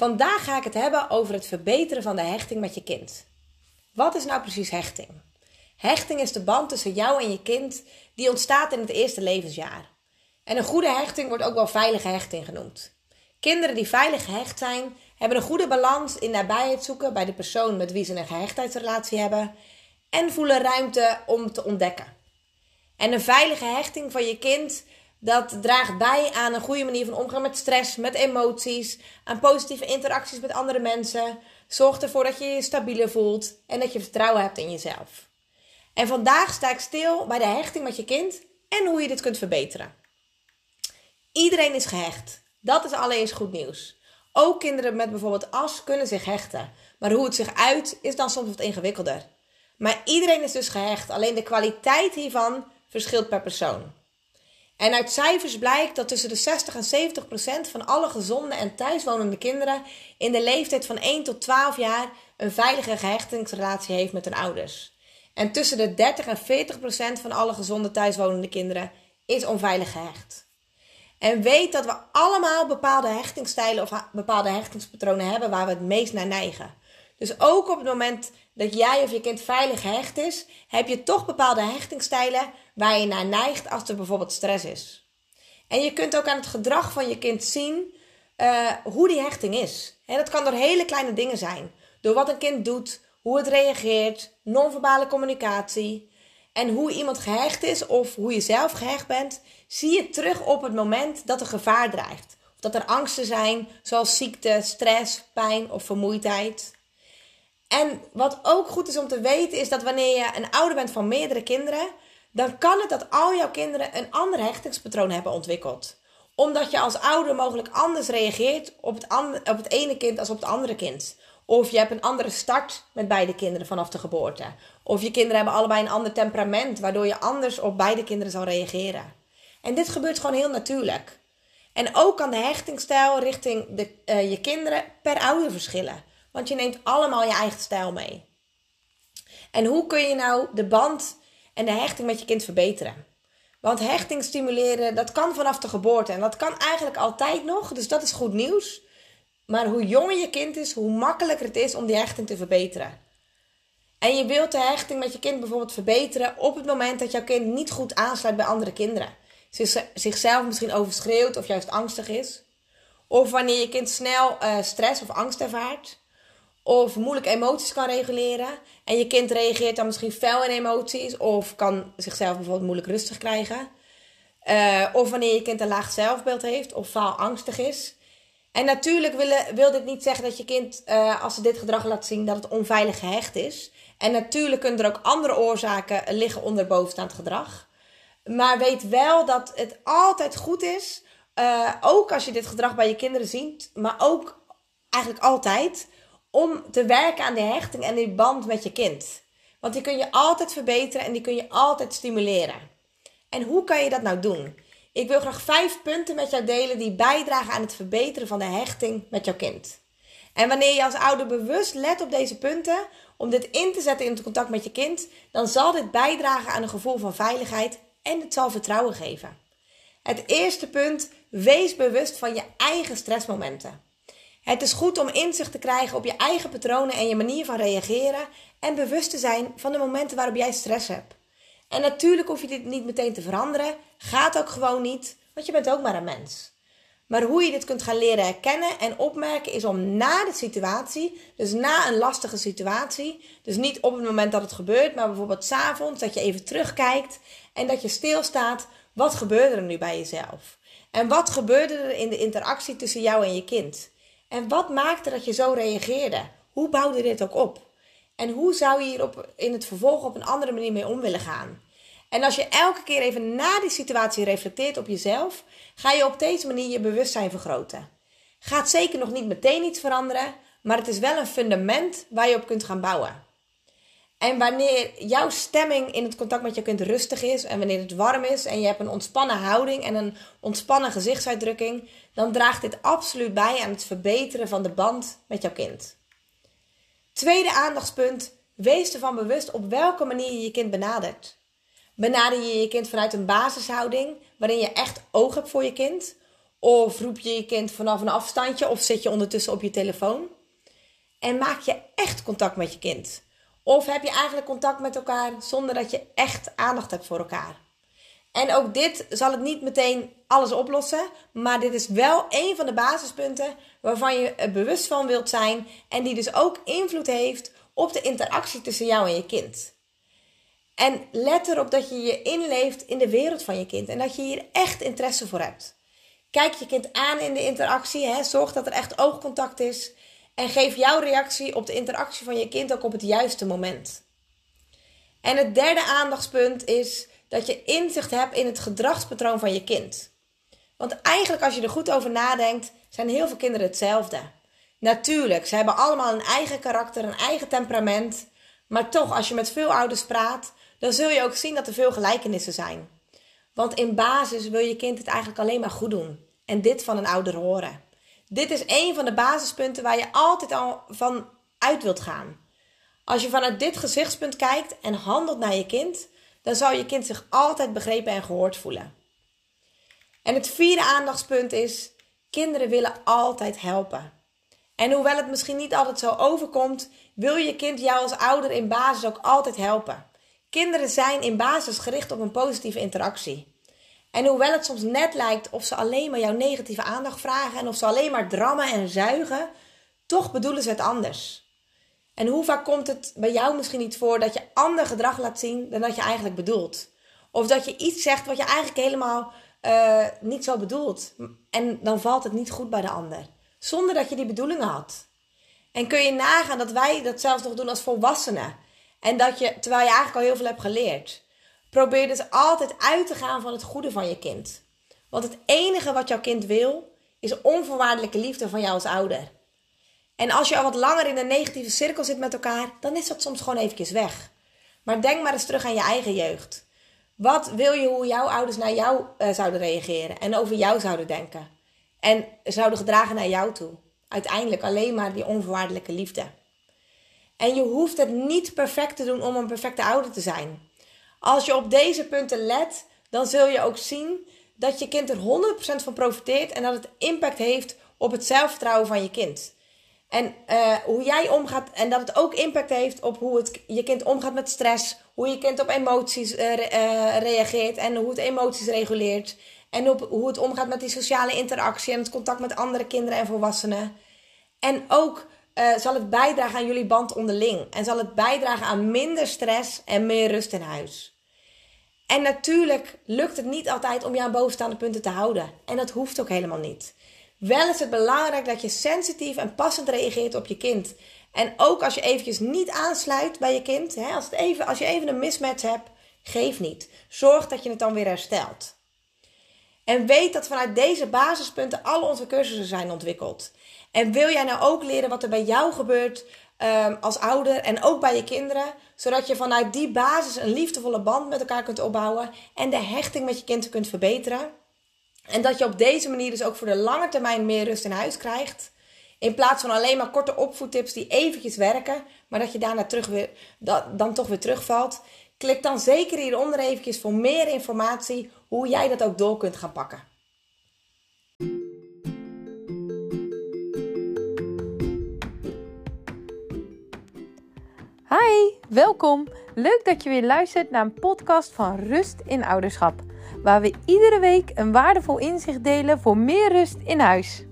Vandaag ga ik het hebben over het verbeteren van de hechting met je kind. Wat is nou precies hechting? Hechting is de band tussen jou en je kind die ontstaat in het eerste levensjaar. En een goede hechting wordt ook wel veilige hechting genoemd. Kinderen die veilig gehecht zijn, hebben een goede balans in nabijheid zoeken bij de persoon met wie ze een gehechtheidsrelatie hebben en voelen ruimte om te ontdekken. En een veilige hechting van je kind dat draagt bij aan een goede manier van omgaan met stress, met emoties, aan positieve interacties met andere mensen. Zorgt ervoor dat je je stabieler voelt en dat je vertrouwen hebt in jezelf. En vandaag sta ik stil bij de hechting met je kind en hoe je dit kunt verbeteren. Iedereen is gehecht. Dat is allereerst goed nieuws. Ook kinderen met bijvoorbeeld as kunnen zich hechten. Maar hoe het zich uit is dan soms wat ingewikkelder. Maar iedereen is dus gehecht. Alleen de kwaliteit hiervan verschilt per persoon. En uit cijfers blijkt dat tussen de 60 en 70 procent van alle gezonde en thuiswonende kinderen in de leeftijd van 1 tot 12 jaar een veilige gehechtingsrelatie heeft met hun ouders. En tussen de 30 en 40 procent van alle gezonde thuiswonende kinderen is onveilig gehecht. En weet dat we allemaal bepaalde hechtingsstijlen of bepaalde hechtingspatronen hebben waar we het meest naar neigen. Dus ook op het moment dat jij of je kind veilig gehecht is, heb je toch bepaalde hechtingsstijlen waar je naar neigt als er bijvoorbeeld stress is. En je kunt ook aan het gedrag van je kind zien uh, hoe die hechting is. En dat kan door hele kleine dingen zijn. Door wat een kind doet, hoe het reageert, non-verbale communicatie. En hoe iemand gehecht is of hoe je zelf gehecht bent, zie je terug op het moment dat er gevaar dreigt. Of dat er angsten zijn, zoals ziekte, stress, pijn of vermoeidheid. En wat ook goed is om te weten, is dat wanneer je een ouder bent van meerdere kinderen, dan kan het dat al jouw kinderen een ander hechtingspatroon hebben ontwikkeld. Omdat je als ouder mogelijk anders reageert op het, op het ene kind als op het andere kind. Of je hebt een andere start met beide kinderen vanaf de geboorte. Of je kinderen hebben allebei een ander temperament, waardoor je anders op beide kinderen zal reageren. En dit gebeurt gewoon heel natuurlijk. En ook kan de hechtingsstijl richting de, uh, je kinderen per ouder verschillen. Want je neemt allemaal je eigen stijl mee. En hoe kun je nou de band en de hechting met je kind verbeteren? Want hechting stimuleren, dat kan vanaf de geboorte. En dat kan eigenlijk altijd nog. Dus dat is goed nieuws. Maar hoe jonger je kind is, hoe makkelijker het is om die hechting te verbeteren. En je wilt de hechting met je kind bijvoorbeeld verbeteren op het moment dat jouw kind niet goed aansluit bij andere kinderen. Zichzelf misschien overschreeuwt of juist angstig is. Of wanneer je kind snel uh, stress of angst ervaart of moeilijk emoties kan reguleren. En je kind reageert dan misschien fel in emoties of kan zichzelf bijvoorbeeld moeilijk rustig krijgen. Uh, of wanneer je kind een laag zelfbeeld heeft of faalangstig is. En natuurlijk wil, wil dit niet zeggen dat je kind, uh, als ze dit gedrag laat zien, dat het onveilig gehecht is. En natuurlijk kunnen er ook andere oorzaken liggen onder bovenstaand gedrag. Maar weet wel dat het altijd goed is, uh, ook als je dit gedrag bij je kinderen ziet, maar ook eigenlijk altijd, om te werken aan die hechting en die band met je kind. Want die kun je altijd verbeteren en die kun je altijd stimuleren. En hoe kan je dat nou doen? Ik wil graag vijf punten met jou delen die bijdragen aan het verbeteren van de hechting met jouw kind. En wanneer je als ouder bewust let op deze punten, om dit in te zetten in het contact met je kind, dan zal dit bijdragen aan een gevoel van veiligheid en het zal vertrouwen geven. Het eerste punt, wees bewust van je eigen stressmomenten. Het is goed om inzicht te krijgen op je eigen patronen en je manier van reageren en bewust te zijn van de momenten waarop jij stress hebt. En natuurlijk hoef je dit niet meteen te veranderen, gaat ook gewoon niet, want je bent ook maar een mens. Maar hoe je dit kunt gaan leren herkennen en opmerken is om na de situatie, dus na een lastige situatie, dus niet op het moment dat het gebeurt, maar bijvoorbeeld s'avonds, dat je even terugkijkt en dat je stilstaat, wat gebeurde er nu bij jezelf? En wat gebeurde er in de interactie tussen jou en je kind? En wat maakte dat je zo reageerde? Hoe bouwde dit ook op? En hoe zou je hier op, in het vervolg op een andere manier mee om willen gaan? En als je elke keer even na die situatie reflecteert op jezelf, ga je op deze manier je bewustzijn vergroten. Gaat zeker nog niet meteen iets veranderen, maar het is wel een fundament waar je op kunt gaan bouwen. En wanneer jouw stemming in het contact met je kind rustig is en wanneer het warm is en je hebt een ontspannen houding en een ontspannen gezichtsuitdrukking, dan draagt dit absoluut bij aan het verbeteren van de band met jouw kind. Tweede aandachtspunt: wees ervan bewust op welke manier je je kind benadert. Benader je je kind vanuit een basishouding waarin je echt oog hebt voor je kind? Of roep je je kind vanaf een afstandje of zit je ondertussen op je telefoon? En maak je echt contact met je kind? Of heb je eigenlijk contact met elkaar zonder dat je echt aandacht hebt voor elkaar? En ook dit zal het niet meteen alles oplossen, maar dit is wel een van de basispunten waarvan je er bewust van wilt zijn en die dus ook invloed heeft op de interactie tussen jou en je kind. En let erop dat je je inleeft in de wereld van je kind en dat je hier echt interesse voor hebt. Kijk je kind aan in de interactie, hè, zorg dat er echt oogcontact is en geef jouw reactie op de interactie van je kind ook op het juiste moment. En het derde aandachtspunt is dat je inzicht hebt in het gedragspatroon van je kind. Want eigenlijk, als je er goed over nadenkt, zijn heel veel kinderen hetzelfde. Natuurlijk, ze hebben allemaal een eigen karakter, een eigen temperament. Maar toch, als je met veel ouders praat, dan zul je ook zien dat er veel gelijkenissen zijn. Want in basis wil je kind het eigenlijk alleen maar goed doen. En dit van een ouder horen. Dit is een van de basispunten waar je altijd al van uit wilt gaan. Als je vanuit dit gezichtspunt kijkt en handelt naar je kind, dan zal je kind zich altijd begrepen en gehoord voelen. En het vierde aandachtspunt is: kinderen willen altijd helpen. En hoewel het misschien niet altijd zo overkomt, wil je kind jou als ouder in basis ook altijd helpen. Kinderen zijn in basis gericht op een positieve interactie. En hoewel het soms net lijkt of ze alleen maar jouw negatieve aandacht vragen en of ze alleen maar drammen en zuigen, toch bedoelen ze het anders. En hoe vaak komt het bij jou misschien niet voor dat je ander gedrag laat zien dan dat je eigenlijk bedoelt? Of dat je iets zegt wat je eigenlijk helemaal uh, niet zo bedoelt. En dan valt het niet goed bij de ander. Zonder dat je die bedoelingen had. En kun je nagaan dat wij dat zelfs nog doen als volwassenen. En dat je, terwijl je eigenlijk al heel veel hebt geleerd. Probeer dus altijd uit te gaan van het goede van je kind. Want het enige wat jouw kind wil, is onvoorwaardelijke liefde van jou als ouder. En als je al wat langer in een negatieve cirkel zit met elkaar, dan is dat soms gewoon eventjes weg. Maar denk maar eens terug aan je eigen jeugd. Wat wil je hoe jouw ouders naar jou uh, zouden reageren en over jou zouden denken? En zouden gedragen naar jou toe? Uiteindelijk alleen maar die onvoorwaardelijke liefde. En je hoeft het niet perfect te doen om een perfecte ouder te zijn. Als je op deze punten let, dan zul je ook zien dat je kind er 100% van profiteert en dat het impact heeft op het zelfvertrouwen van je kind. En uh, hoe jij omgaat, en dat het ook impact heeft op hoe het, je kind omgaat met stress, hoe je kind op emoties uh, uh, reageert en hoe het emoties reguleert. En op hoe het omgaat met die sociale interactie en het contact met andere kinderen en volwassenen. En ook zal het bijdragen aan jullie band onderling. En zal het bijdragen aan minder stress en meer rust in huis. En natuurlijk lukt het niet altijd om je aan bovenstaande punten te houden. En dat hoeft ook helemaal niet. Wel is het belangrijk dat je sensitief en passend reageert op je kind. En ook als je eventjes niet aansluit bij je kind, hè, als, het even, als je even een mismatch hebt, geef niet. Zorg dat je het dan weer herstelt. En weet dat vanuit deze basispunten al onze cursussen zijn ontwikkeld. En wil jij nou ook leren wat er bij jou gebeurt um, als ouder en ook bij je kinderen, zodat je vanuit die basis een liefdevolle band met elkaar kunt opbouwen en de hechting met je kind kunt verbeteren? En dat je op deze manier dus ook voor de lange termijn meer rust in huis krijgt. In plaats van alleen maar korte opvoedtips die eventjes werken, maar dat je daarna terug weer, dat, dan toch weer terugvalt. Klik dan zeker hieronder eventjes voor meer informatie hoe jij dat ook door kunt gaan pakken. Hi, welkom. Leuk dat je weer luistert naar een podcast van Rust in Ouderschap waar we iedere week een waardevol inzicht delen voor meer rust in huis.